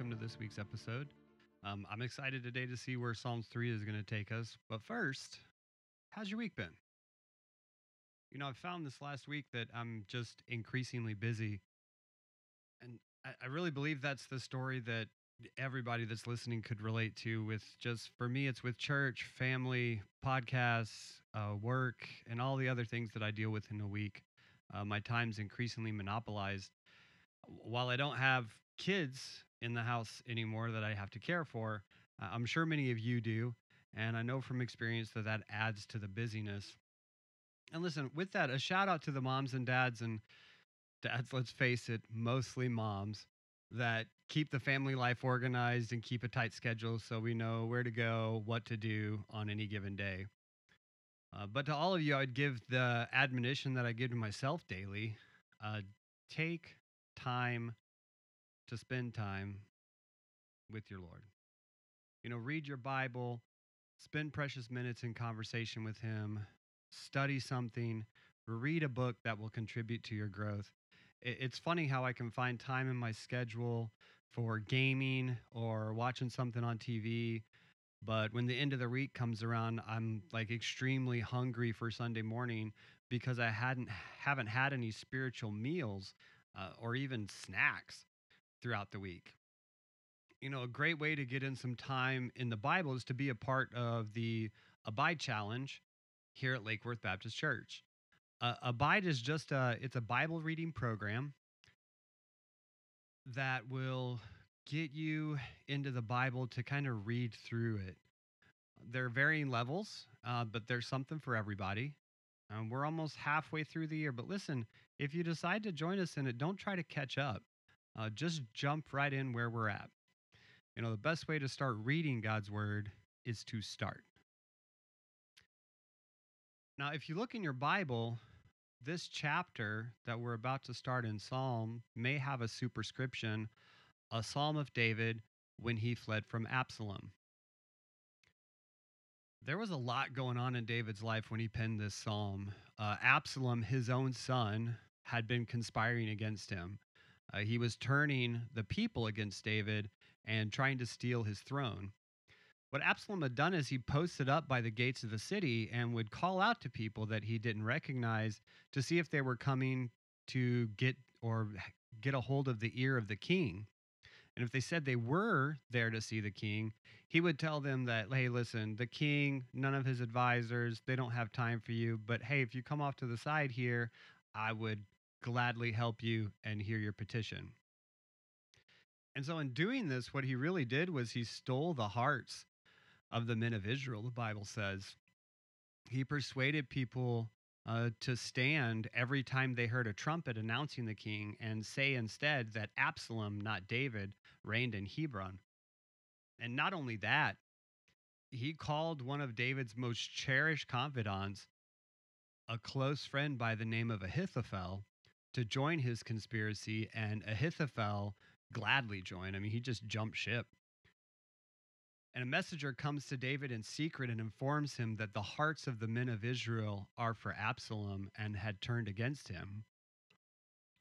welcome to this week's episode. Um, I'm excited today to see where Psalms 3 is going to take us. But first, how's your week been? You know, I've found this last week that I'm just increasingly busy. And I, I really believe that's the story that everybody that's listening could relate to with just for me it's with church family podcasts uh, work and all the other things that i deal with in a week uh, my time's increasingly monopolized while i don't have kids in the house anymore that i have to care for uh, i'm sure many of you do and i know from experience that that adds to the busyness and listen with that a shout out to the moms and dads and dads let's face it mostly moms that keep the family life organized and keep a tight schedule so we know where to go, what to do on any given day. Uh, but to all of you, I'd give the admonition that I give to myself daily uh, take time to spend time with your Lord. You know, read your Bible, spend precious minutes in conversation with Him, study something, read a book that will contribute to your growth it's funny how I can find time in my schedule for gaming or watching something on TV. But when the end of the week comes around, I'm like extremely hungry for Sunday morning because I hadn't haven't had any spiritual meals uh, or even snacks throughout the week. You know, a great way to get in some time in the Bible is to be a part of the Abide Challenge here at Lake Worth Baptist Church. Uh, Abide is just a it's a Bible reading program that will get you into the Bible to kind of read through it. There are varying levels, uh, but there's something for everybody. Um, we're almost halfway through the year, but listen, if you decide to join us in it, don't try to catch up. Uh, just jump right in where we're at. You know, the best way to start reading God's word is to start. Now, if you look in your Bible, this chapter that we're about to start in Psalm may have a superscription, a Psalm of David when he fled from Absalom. There was a lot going on in David's life when he penned this psalm. Uh, Absalom, his own son, had been conspiring against him. Uh, he was turning the people against David and trying to steal his throne. What Absalom had done is he posted up by the gates of the city and would call out to people that he didn't recognize to see if they were coming to get or get a hold of the ear of the king. And if they said they were there to see the king, he would tell them that, hey, listen, the king, none of his advisors, they don't have time for you. But hey, if you come off to the side here, I would gladly help you and hear your petition. And so, in doing this, what he really did was he stole the hearts of the men of Israel, the Bible says. He persuaded people uh, to stand every time they heard a trumpet announcing the king and say instead that Absalom, not David, reigned in Hebron. And not only that, he called one of David's most cherished confidants, a close friend by the name of Ahithophel, to join his conspiracy, and Ahithophel gladly joined. I mean, he just jumped ship. And a messenger comes to David in secret and informs him that the hearts of the men of Israel are for Absalom and had turned against him.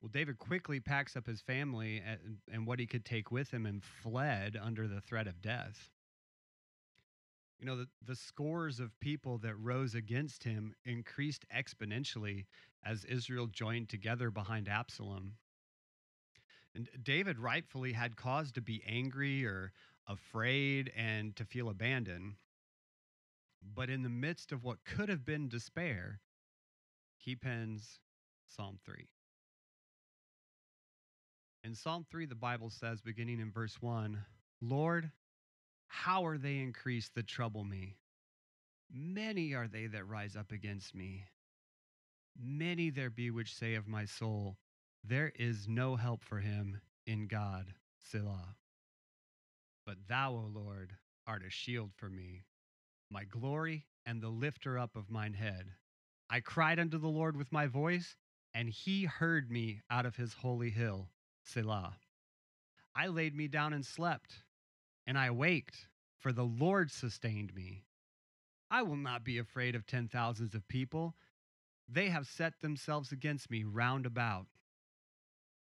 Well, David quickly packs up his family and, and, what he could take with him and fled under the threat of death. You know, the, the scores of people that rose against him increased exponentially as Israel joined together behind Absalom. And David rightfully had cause to be angry or afraid and to feel abandoned. But in the midst of what could have been despair, he pens Psalm 3. In Psalm 3, the Bible says, beginning in verse 1, Lord, how are they increased that trouble me? Many are they that rise up against me. Many there be which say of my soul, There is no help for him in God, Selah. But thou, O Lord, art a shield for me, my glory and the lifter up of mine head. I cried unto the Lord with my voice, and he heard me out of his holy hill, Selah. I laid me down and slept, and I waked, for the Lord sustained me. I will not be afraid of ten thousands of people. They have set themselves against me round about.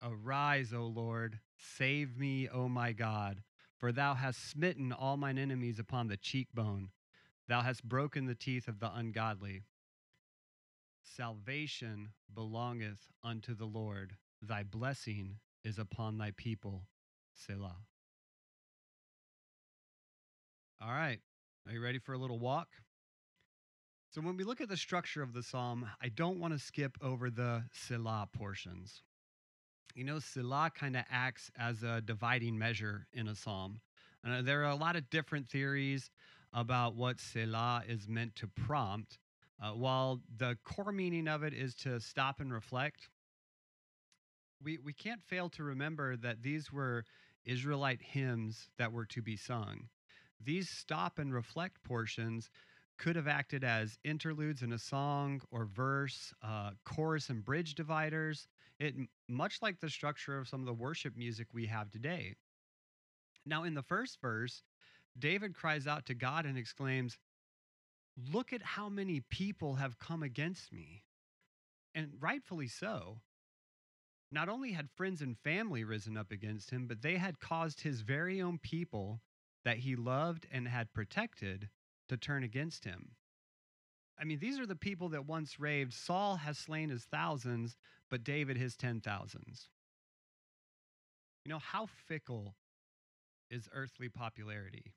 Arise, O Lord, save me, O my God, for thou hast smitten all mine enemies upon the cheekbone. Thou hast broken the teeth of the ungodly. Salvation belongeth unto the Lord. Thy blessing is upon thy people. Selah. All right. Are you ready for a little walk? So, when we look at the structure of the psalm, I don't want to skip over the Selah portions. You know, Selah kind of acts as a dividing measure in a psalm. Uh, there are a lot of different theories about what Selah is meant to prompt. Uh, while the core meaning of it is to stop and reflect, we, we can't fail to remember that these were Israelite hymns that were to be sung. These stop and reflect portions could have acted as interludes in a song or verse, uh, chorus and bridge dividers. It much like the structure of some of the worship music we have today. Now, in the first verse, David cries out to God and exclaims, Look at how many people have come against me. And rightfully so. Not only had friends and family risen up against him, but they had caused his very own people that he loved and had protected to turn against him. I mean, these are the people that once raved, Saul has slain his thousands, but David his ten thousands. You know, how fickle is earthly popularity?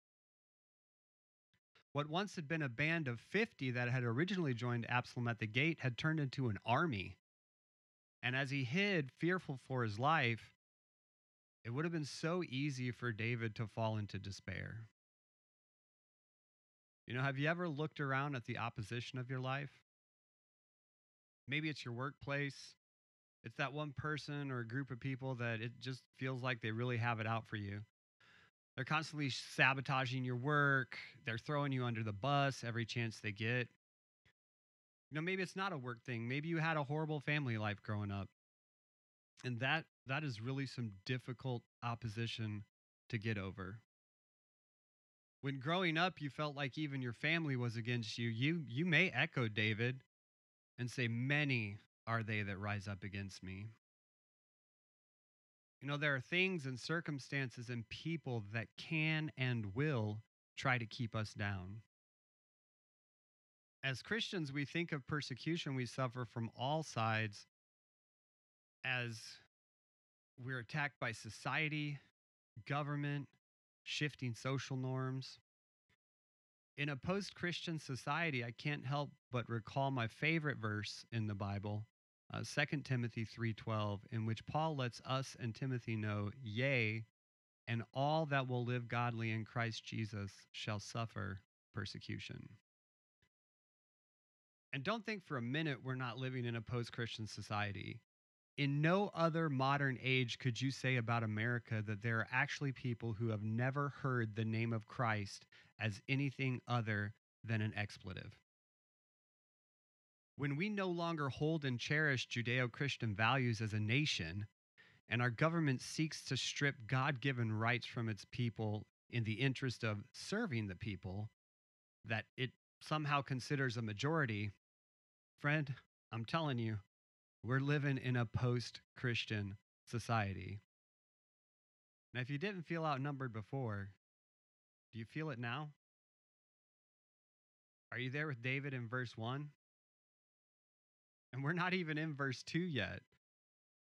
What once had been a band of 50 that had originally joined Absalom at the gate had turned into an army. And as he hid, fearful for his life, it would have been so easy for David to fall into despair. You know, have you ever looked around at the opposition of your life? Maybe it's your workplace. It's that one person or a group of people that it just feels like they really have it out for you. They're constantly sabotaging your work. They're throwing you under the bus every chance they get. You know, maybe it's not a work thing. Maybe you had a horrible family life growing up. And that that is really some difficult opposition to get over. When growing up you felt like even your family was against you, you you may echo David and say many are they that rise up against me. You know, there are things and circumstances and people that can and will try to keep us down. As Christians, we think of persecution we suffer from all sides as we're attacked by society, government, shifting social norms. In a post Christian society, I can't help but recall my favorite verse in the Bible, uh, 2 Timothy 3:12, in which Paul lets us and Timothy know, "Yea, and all that will live godly in Christ Jesus shall suffer persecution." And don't think for a minute we're not living in a post Christian society. In no other modern age could you say about America that there are actually people who have never heard the name of Christ as anything other than an expletive. When we no longer hold and cherish Judeo Christian values as a nation, and our government seeks to strip God given rights from its people in the interest of serving the people that it somehow considers a majority, friend, I'm telling you, we're living in a post Christian society. Now, if you didn't feel outnumbered before, do you feel it now? Are you there with David in verse 1? And we're not even in verse 2 yet.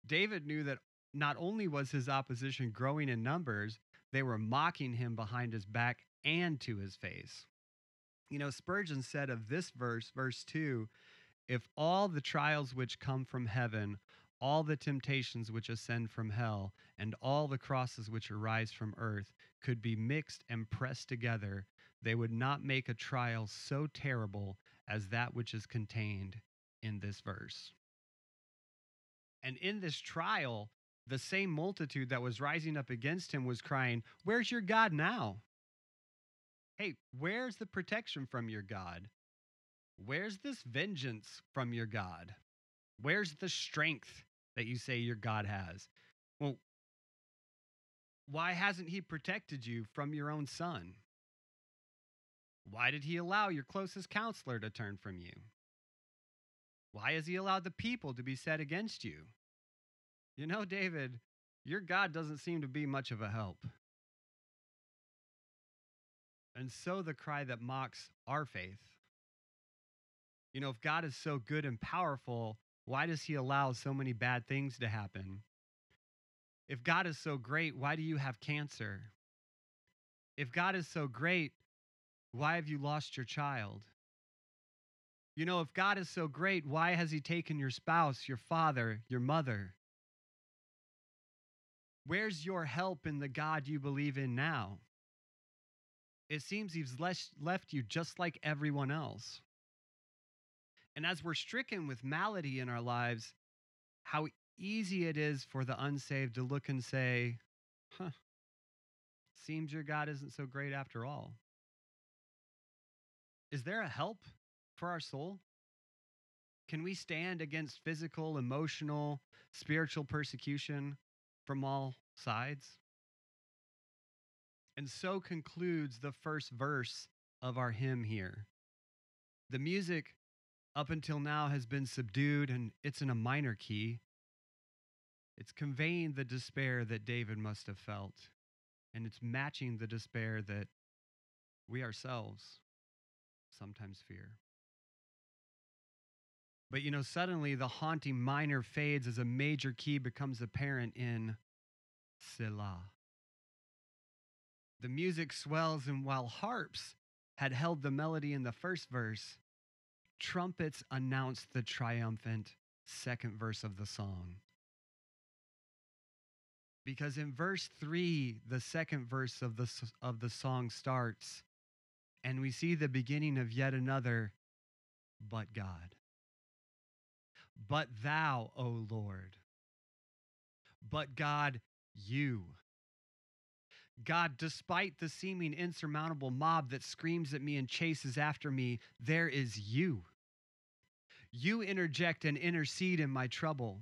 David knew that not only was his opposition growing in numbers, they were mocking him behind his back and to his face. You know, Spurgeon said of this verse, verse 2, if all the trials which come from heaven, all the temptations which ascend from hell, and all the crosses which arise from earth could be mixed and pressed together, they would not make a trial so terrible as that which is contained in this verse. And in this trial, the same multitude that was rising up against him was crying, Where's your God now? Hey, where's the protection from your God? Where's this vengeance from your God? Where's the strength that you say your God has? Well, why hasn't he protected you from your own son? Why did he allow your closest counselor to turn from you? Why has he allowed the people to be set against you? You know, David, your God doesn't seem to be much of a help. And so the cry that mocks our faith. You know, if God is so good and powerful, why does he allow so many bad things to happen? If God is so great, why do you have cancer? If God is so great, why have you lost your child? You know, if God is so great, why has he taken your spouse, your father, your mother? Where's your help in the God you believe in now? It seems he's left you just like everyone else. And as we're stricken with malady in our lives, how easy it is for the unsaved to look and say, huh, seems your God isn't so great after all. Is there a help for our soul? Can we stand against physical, emotional, spiritual persecution from all sides? And so concludes the first verse of our hymn here. The music up until now has been subdued and it's in a minor key. It's conveying the despair that David must have felt, and it's matching the despair that we ourselves sometimes fear. But you know, suddenly the haunting minor fades as a major key becomes apparent in Selah. The music swells, and while harps had held the melody in the first verse, trumpets announce the triumphant second verse of the song. Because in verse 3, the second verse of the, of the song starts, and we see the beginning of yet another, but God. But thou, O Lord. But God, you. God, despite the seeming insurmountable mob that screams at me and chases after me, there is you. You interject and intercede in my trouble.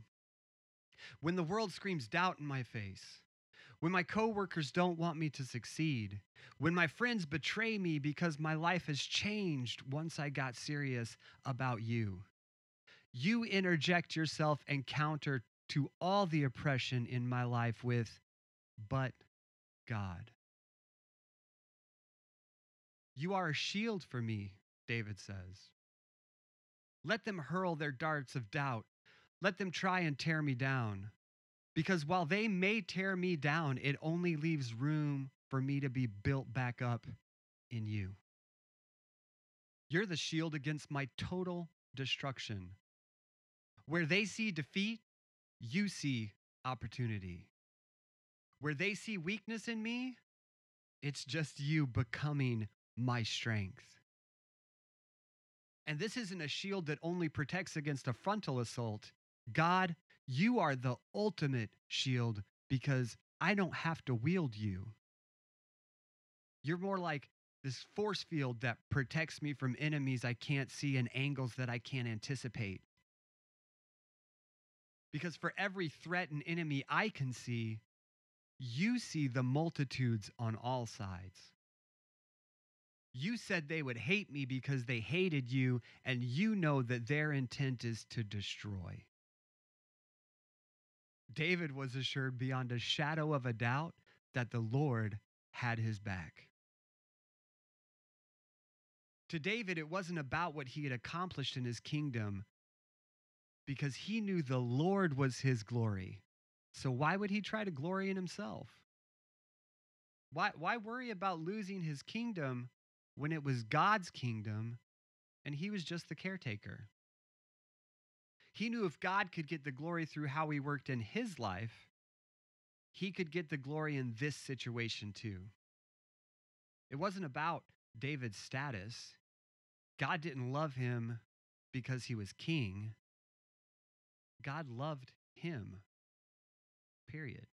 When the world screams doubt in my face, when my coworkers don't want me to succeed, when my friends betray me because my life has changed once I got serious about you, you interject yourself and counter to all the oppression in my life with, but God. You are a shield for me, David says. Let them hurl their darts of doubt. Let them try and tear me down. Because while they may tear me down, it only leaves room for me to be built back up in you. You're the shield against my total destruction. Where they see defeat, you see opportunity. Where they see weakness in me, it's just you becoming my strength. And this isn't a shield that only protects against a frontal assault. God, you are the ultimate shield because I don't have to wield you. You're more like this force field that protects me from enemies I can't see and angles that I can't anticipate. Because for every threat and enemy I can see, you see the multitudes on all sides. You said they would hate me because they hated you, and you know that their intent is to destroy. David was assured beyond a shadow of a doubt that the Lord had his back. To David, it wasn't about what he had accomplished in his kingdom because he knew the Lord was his glory. So why would he try to glory in himself? Why, why worry about losing his kingdom when it was God's kingdom and he was just the caretaker. He knew if God could get the glory through how he worked in his life, he could get the glory in this situation too. It wasn't about David's status. God didn't love him because he was king. God loved him, period.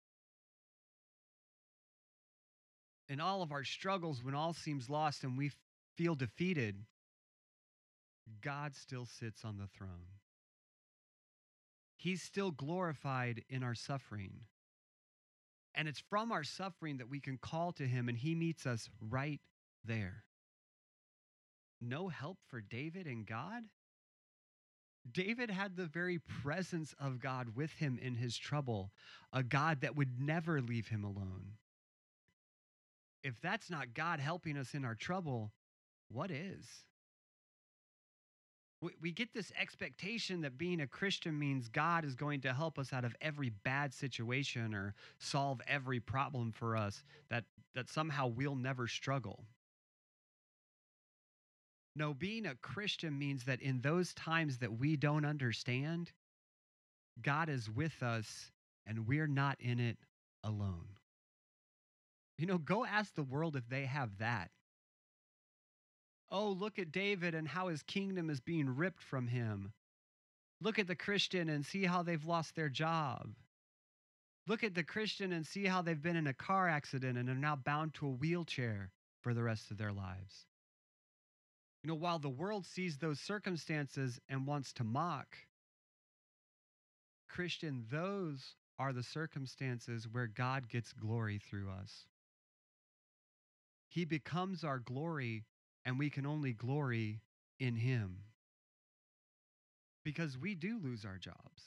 In all of our struggles, when all seems lost and we feel defeated, God still sits on the throne. He's still glorified in our suffering. And it's from our suffering that we can call to him, and he meets us right there. No help for David and God? David had the very presence of God with him in his trouble, a God that would never leave him alone. If that's not God helping us in our trouble, what is? We we get this expectation that being a Christian means God is going to help us out of every bad situation or solve every problem for us, that, that somehow we'll never struggle. No, being a Christian means that in those times that we don't understand, God is with us and we're not in it alone. You know, go ask the world if they have that. Oh, look at David and how his kingdom is being ripped from him. Look at the Christian and see how they've lost their job. Look at the Christian and see how they've been in a car accident and are now bound to a wheelchair for the rest of their lives. You know, while the world sees those circumstances and wants to mock, Christian, those are the circumstances where God gets glory through us. He becomes our glory, and we can only glory in Him. Because we do lose our jobs.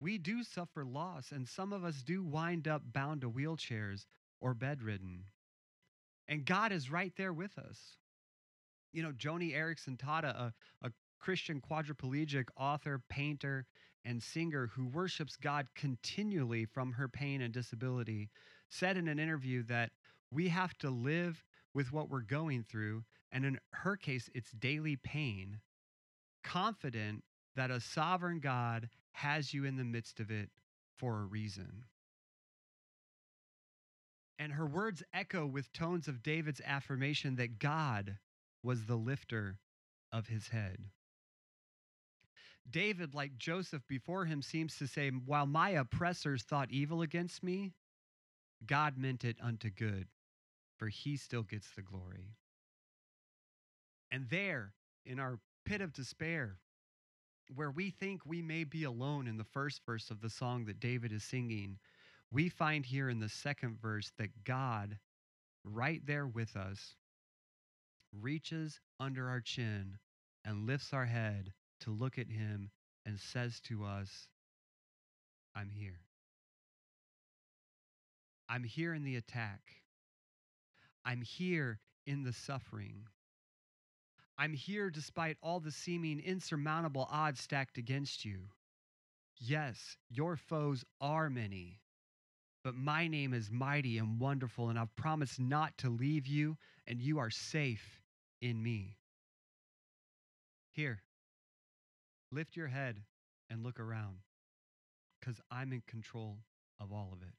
We do suffer loss, and some of us do wind up bound to wheelchairs or bedridden. And God is right there with us you know, Joni Eareckson Tada, a, a Christian quadriplegic author, painter, and singer who worships God continually from her pain and disability, said in an interview that we have to live with what we're going through, and in her case, it's daily pain, confident that a sovereign God has you in the midst of it for a reason. And her words echo with tones of David's affirmation that God was the lifter of his head. David, like Joseph before him, seems to say, While my oppressors thought evil against me, God meant it unto good, for he still gets the glory. And there, in our pit of despair, where we think we may be alone in the first verse of the song that David is singing, we find here in the second verse that God, right there with us, reaches under our chin and lifts our head to look at him and says to us, I'm here. I'm here in the attack. I'm here in the suffering. I'm here despite all the seeming insurmountable odds stacked against you. Yes, your foes are many, but my name is mighty and wonderful, and I've promised not to leave you, and you are safe in me. Here, lift your head and look around because I'm in control of all of it.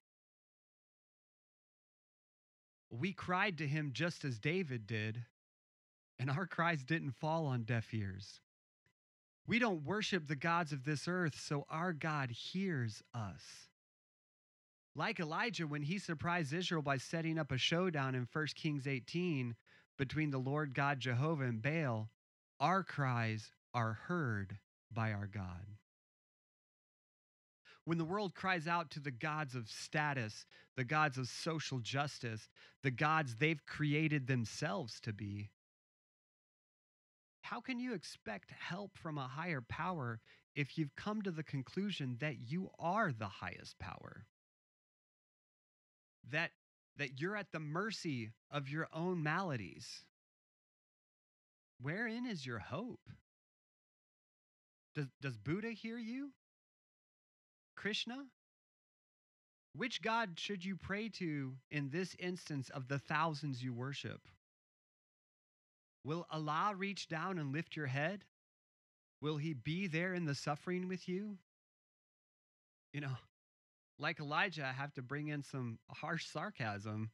We cried to him just as David did, and our cries didn't fall on deaf ears. We don't worship the gods of this earth, so our God hears us. Like Elijah, when he surprised Israel by setting up a showdown in 1 Kings 18, between the Lord God Jehovah and Baal, our cries are heard by our God. When the world cries out to the gods of status, the gods of social justice, the gods they've created themselves to be, how can you expect help from a higher power if you've come to the conclusion that you are the highest power? That that you're at the mercy of your own maladies. Wherein is your hope? Does, does Buddha hear you? Krishna? Which God should you pray to in this instance of the thousands you worship? Will Allah reach down and lift your head? Will he be there in the suffering with you? You know, like Elijah, I have to bring in some harsh sarcasm.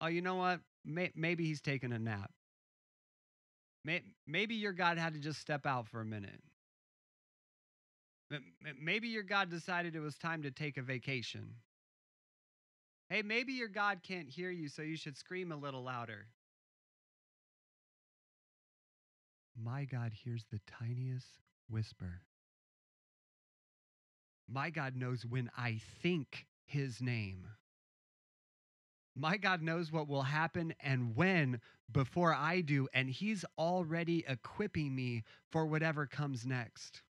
Oh, you know what? May- maybe he's taking a nap. May- maybe your God had to just step out for a minute. Maybe your God decided it was time to take a vacation. Hey, maybe your God can't hear you, so you should scream a little louder. My God hears the tiniest whisper. My God knows when I think his name. My God knows what will happen and when before I do, and He's already equipping me for whatever comes next.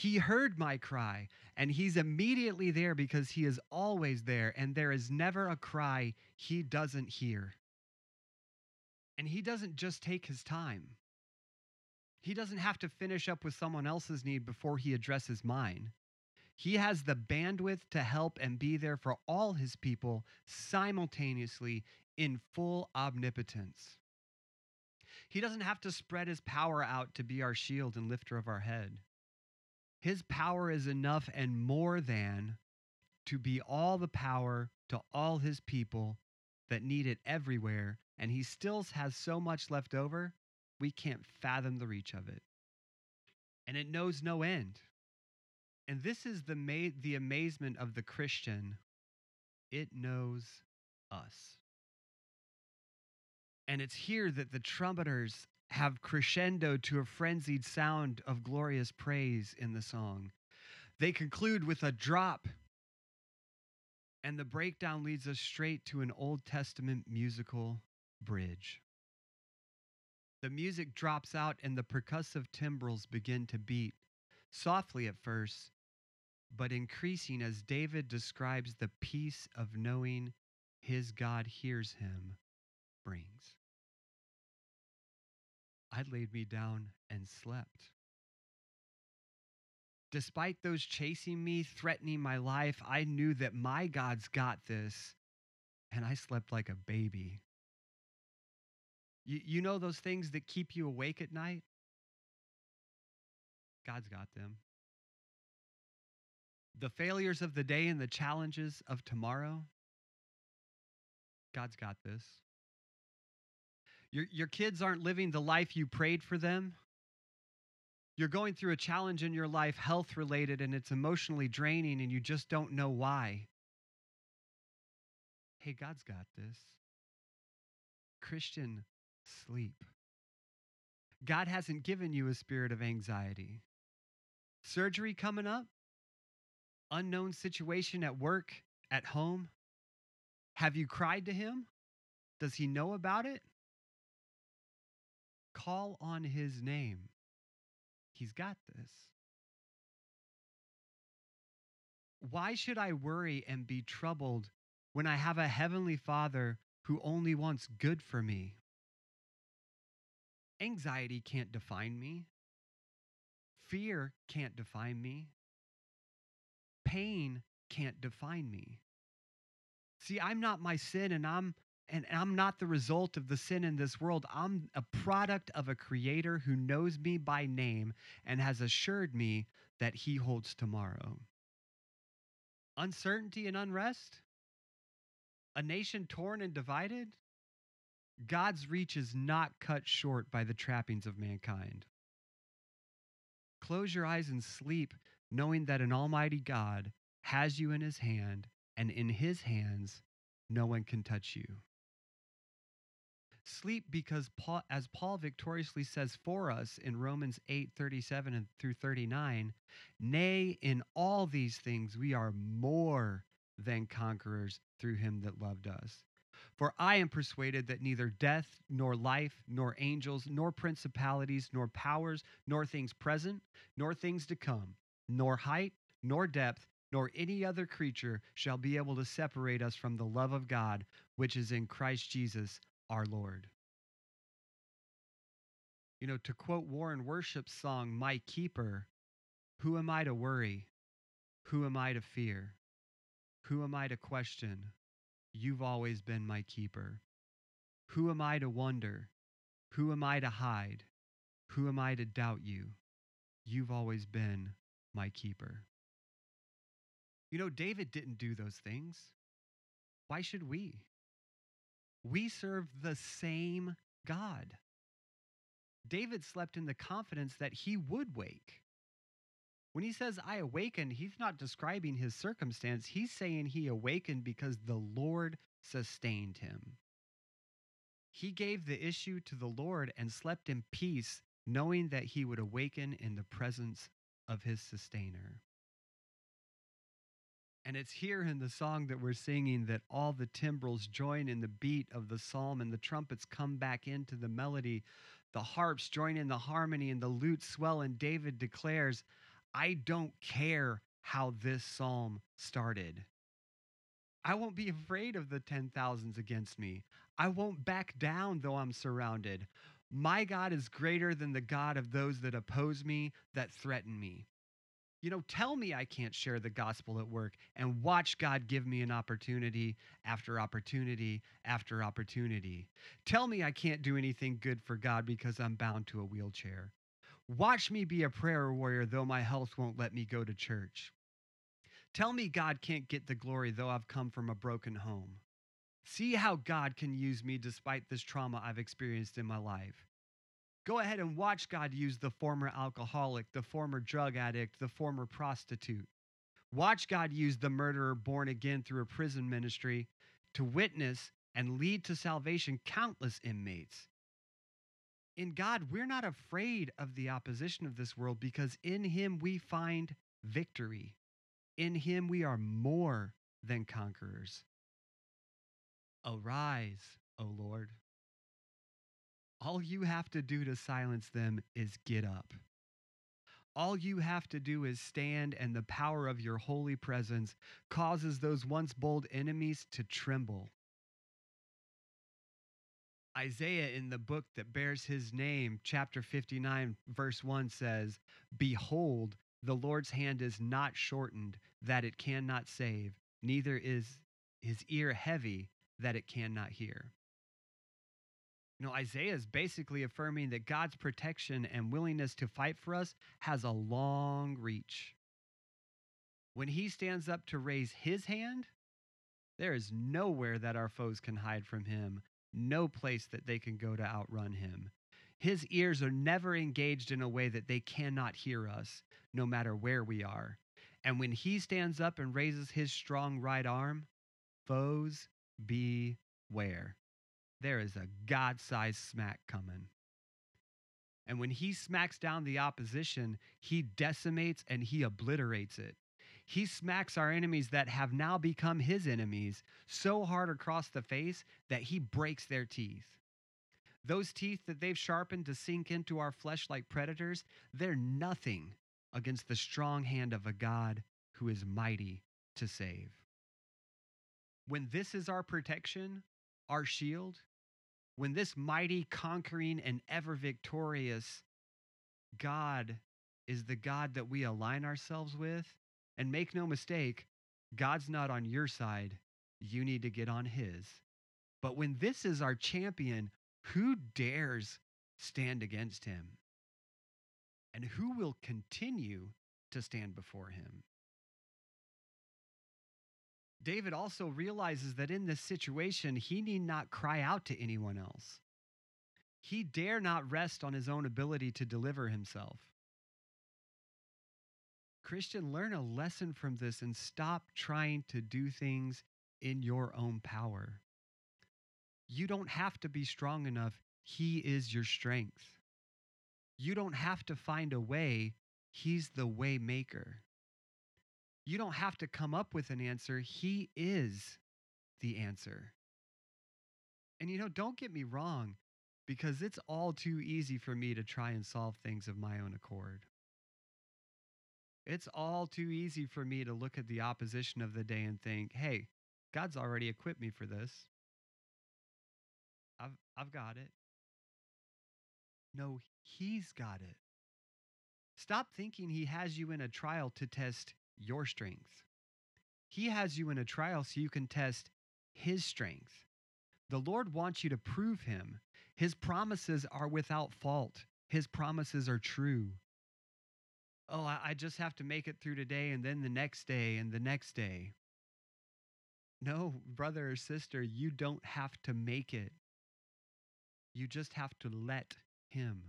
He heard my cry, and He's immediately there because He is always there, and there is never a cry He doesn't hear. And He doesn't just take His time, He doesn't have to finish up with someone else's need before He addresses mine. He has the bandwidth to help and be there for all his people simultaneously in full omnipotence. He doesn't have to spread his power out to be our shield and lifter of our head. His power is enough and more than to be all the power to all his people that need it everywhere, and he still has so much left over, we can't fathom the reach of it. And it knows no end. And this is the, ma- the amazement of the Christian it knows us. And it's here that the trumpeters have crescendo to a frenzied sound of glorious praise in the song. They conclude with a drop, and the breakdown leads us straight to an Old Testament musical bridge. The music drops out, and the percussive timbrels begin to beat, softly at first, but increasing as David describes the peace of knowing his God hears him brings. I laid me down and slept. Despite those chasing me, threatening my life, I knew that my God's got this, and I slept like a baby. You, you know those things that keep you awake at night? God's got them the failures of the day and the challenges of tomorrow, God's got this. Your, your kids aren't living the life you prayed for them. You're going through a challenge in your life, health related, and it's emotionally draining, and you just don't know why. Hey, God's got this. Christian, sleep. God hasn't given you a spirit of anxiety. Surgery coming up? unknown situation at work, at home? Have you cried to him? Does he know about it? Call on his name. He's got this. Why should I worry and be troubled when I have a heavenly Father who only wants good for me? Anxiety can't define me. Fear can't define me pain can't define me. See, I'm not my sin and I'm and I'm not the result of the sin in this world. I'm a product of a creator who knows me by name and has assured me that he holds tomorrow. Uncertainty and unrest? A nation torn and divided? God's reach is not cut short by the trappings of mankind. Close your eyes and sleep knowing that an almighty God has you in his hand, and in his hands, no one can touch you. Sleep because Paul, as Paul victoriously says for us in Romans 8 37 and through 39, nay, in all these things we are more than conquerors through him that loved us. For I am persuaded that neither death, nor life, nor angels, nor principalities, nor powers, nor things present, nor things to come, nor height, nor depth, nor any other creature shall be able to separate us from the love of God, which is in Christ Jesus our Lord. You know, to quote Warren Worship's song, My Keeper, who am I to worry? Who am I to fear? Who am I to question? You've always been my keeper. Who am I to wonder? Who am I to hide? Who am I to doubt you? You've always been my keeper. You know, David didn't do those things. Why should we? We serve the same God. David slept in the confidence that he would wake. When he says, I awakened, he's not describing his circumstance. He's saying he awakened because the Lord sustained him. He gave the issue to the Lord and slept in peace, knowing that he would awaken in the presence of his sustainer. And it's here in the song that we're singing that all the timbrels join in the beat of the psalm and the trumpets come back into the melody. The harps join in the harmony and the lutes swell. And David declares, I don't care how this psalm started. I won't be afraid of the ten thousands against me. I won't back down though I'm surrounded. My God is greater than the God of those that oppose me, that threaten me. You know, tell me I can't share the gospel at work and watch God give me an opportunity after opportunity after opportunity. Tell me I can't do anything good for God because I'm bound to a wheelchair. Watch me be a prayer warrior though my health won't let me go to church. Tell me God can't get the glory though I've come from a broken home. See how God can use me despite this trauma I've experienced in my life. Go ahead and watch God use the former alcoholic, the former drug addict, the former prostitute. Watch God use the murderer born again through a prison ministry to witness and lead to salvation countless inmates. In God, we're not afraid of the opposition of this world because in Him we find victory. In Him we are more than conquerors. Arise, O Lord. All you have to do to silence them is get up. All you have to do is stand, and the power of your holy presence causes those once bold enemies to tremble. Isaiah, in the book that bears his name, chapter 59, verse 1 says, Behold, the Lord's hand is not shortened that it cannot save, neither is his ear heavy that it cannot hear. You know, Isaiah is basically affirming that God's protection and willingness to fight for us has a long reach. When he stands up to raise his hand, there is nowhere that our foes can hide from him, no place that they can go to outrun him. His ears are never engaged in a way that they cannot hear us, no matter where we are. And when he stands up and raises his strong right arm, foes beware there is a God sized smack coming. And when he smacks down the opposition, he decimates and he obliterates it. He smacks our enemies that have now become his enemies so hard across the face that he breaks their teeth. Those teeth that they've sharpened to sink into our flesh like predators, they're nothing against the strong hand of a God who is mighty to save. When this is our protection, our shield, when this mighty, conquering, and ever victorious God is the God that we align ourselves with, and make no mistake, God's not on your side. You need to get on his. But when this is our champion, who dares stand against him? And who will continue to stand before him? David also realizes that in this situation, he need not cry out to anyone else. He dare not rest on his own ability to deliver himself. Christian, learn a lesson from this and stop trying to do things in your own power. You don't have to be strong enough. He is your strength. You don't have to find a way. He's the way maker. You don't have to come up with an answer. He is the answer. And you know, don't get me wrong, because it's all too easy for me to try and solve things of my own accord. It's all too easy for me to look at the opposition of the day and think, hey, God's already equipped me for this. I've, I've got it. No, He's got it. Stop thinking He has you in a trial to test your strength. He has you in a trial so you can test His strength. The Lord wants you to prove Him. His promises are without fault, His promises are true. Oh, I just have to make it through today and then the next day and the next day. No, brother or sister, you don't have to make it. You just have to let Him.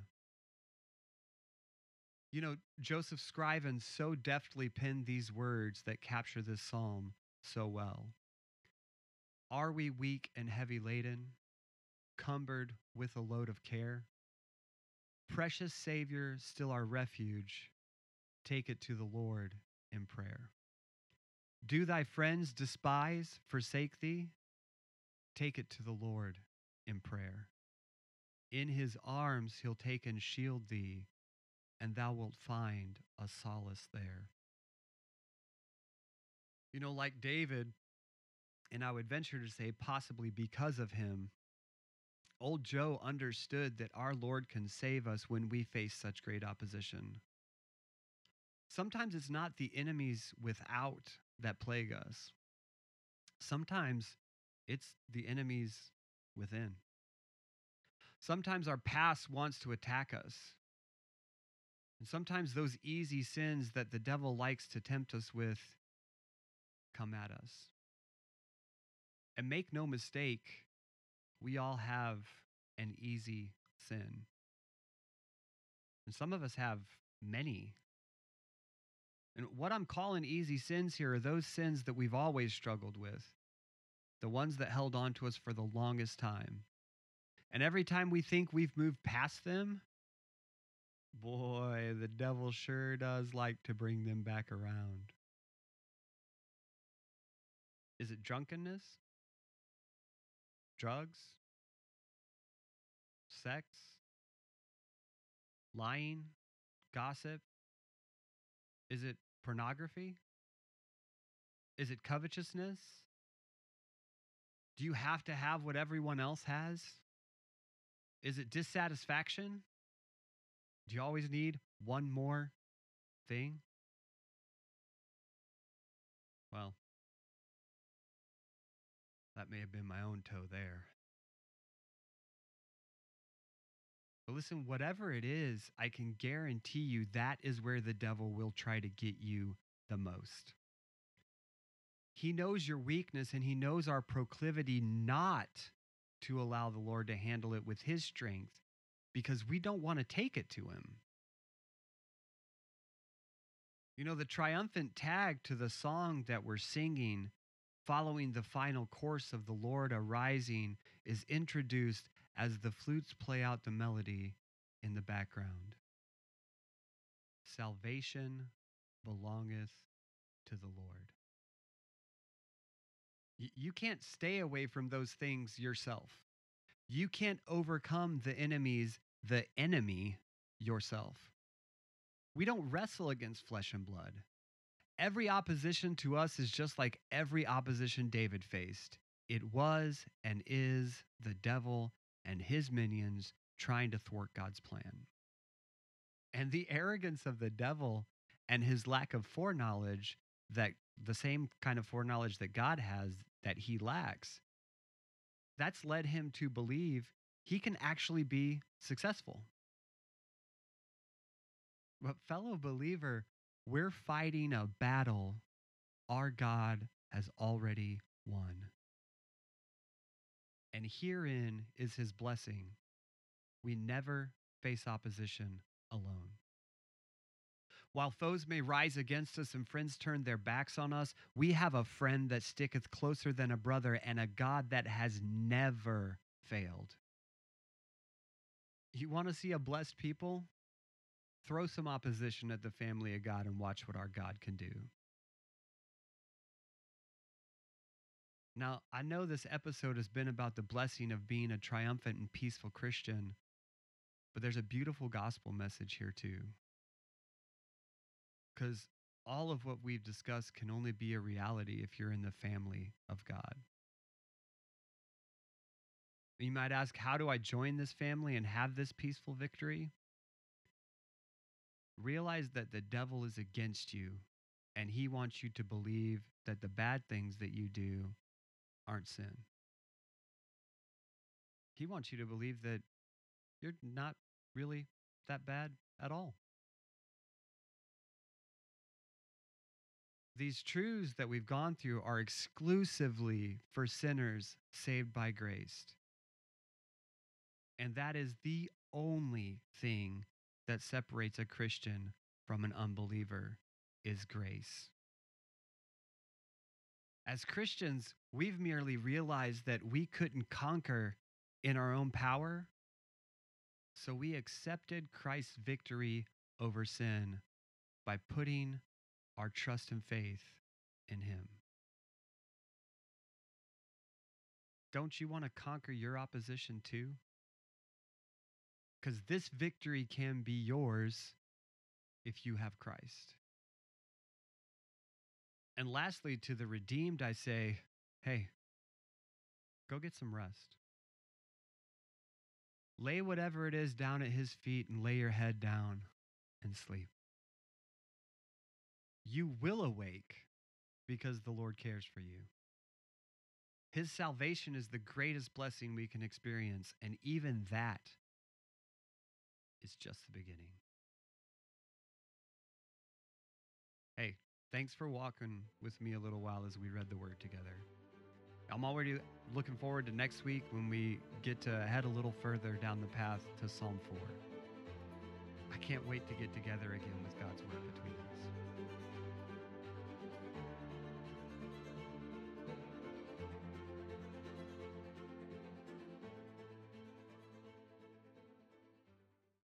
You know, Joseph Scriven so deftly penned these words that capture this psalm so well. Are we weak and heavy laden, cumbered with a load of care? Precious Savior, still our refuge, take it to the Lord in prayer. Do thy friends despise, forsake thee? Take it to the Lord in prayer. In his arms he'll take and shield thee, and thou wilt find a solace there. You know, like David, and I would venture to say possibly because of him, old Joe understood that our Lord can save us when we face such great opposition. Sometimes it's not the enemies without that plague us. Sometimes it's the enemies within. Sometimes our past wants to attack us. And sometimes those easy sins that the devil likes to tempt us with come at us. And make no mistake, we all have an easy sin. And some of us have many. And what I'm calling easy sins here are those sins that we've always struggled with, the ones that held on to us for the longest time. And every time we think we've moved past them, boy, the devil sure does like to bring them back around. Is it drunkenness? Drugs? Sex? Lying? Gossip? Is it pornography? Is it covetousness? Do you have to have what everyone else has? Is it dissatisfaction? Do you always need one more thing? Well, that may have been my own toe there. But listen, whatever it is, I can guarantee you that is where the devil will try to get you the most. He knows your weakness and he knows our proclivity not to allow the Lord to handle it with his strength because we don't want to take it to him. You know, the triumphant tag to the song that we're singing following the final course of the Lord arising is introduced as the flutes play out the melody in the background. Salvation belongeth to the Lord. You can't stay away from those things yourself. You can't overcome the enemies, the enemy yourself. We don't wrestle against flesh and blood. Every opposition to us is just like every opposition David faced. It was and is the devil and his minions trying to thwart God's plan. And the arrogance of the devil and his lack of foreknowledge that the same kind of foreknowledge that God has that he lacks, that's led him to believe he can actually be successful. But, fellow believer, we're fighting a battle our God has already won. And herein is his blessing. We never face opposition alone. While foes may rise against us and friends turn their backs on us, we have a friend that sticketh closer than a brother and a God that has never failed. You want to see a blessed people? Throw some opposition at the family of God and watch what our God can do. Now, I know this episode has been about the blessing of being a triumphant and peaceful Christian, but there's a beautiful gospel message here too. Because all of what we've discussed can only be a reality if you're in the family of God. You might ask, how do I join this family and have this peaceful victory? Realize that the devil is against you and he wants you to believe that the bad things that you do aren't sin. He wants you to believe that you're not really that bad at all. These truths that we've gone through are exclusively for sinners saved by grace. And that is the only thing that separates a Christian from an unbeliever is grace. As Christians, we've merely realized that we couldn't conquer in our own power. So we accepted Christ's victory over sin by putting our trust and faith in Him. Don't you want to conquer your opposition too? Because this victory can be yours if you have Christ. And lastly, to the redeemed, I say, hey, go get some rest. Lay whatever it is down at his feet and lay your head down and sleep. You will awake because the Lord cares for you. His salvation is the greatest blessing we can experience, and even that is just the beginning. Hey, thanks for walking with me a little while as we read the word together. I'm already looking forward to next week when we get to head a little further down the path to Psalm 4. I can't wait to get together again with God's word between us.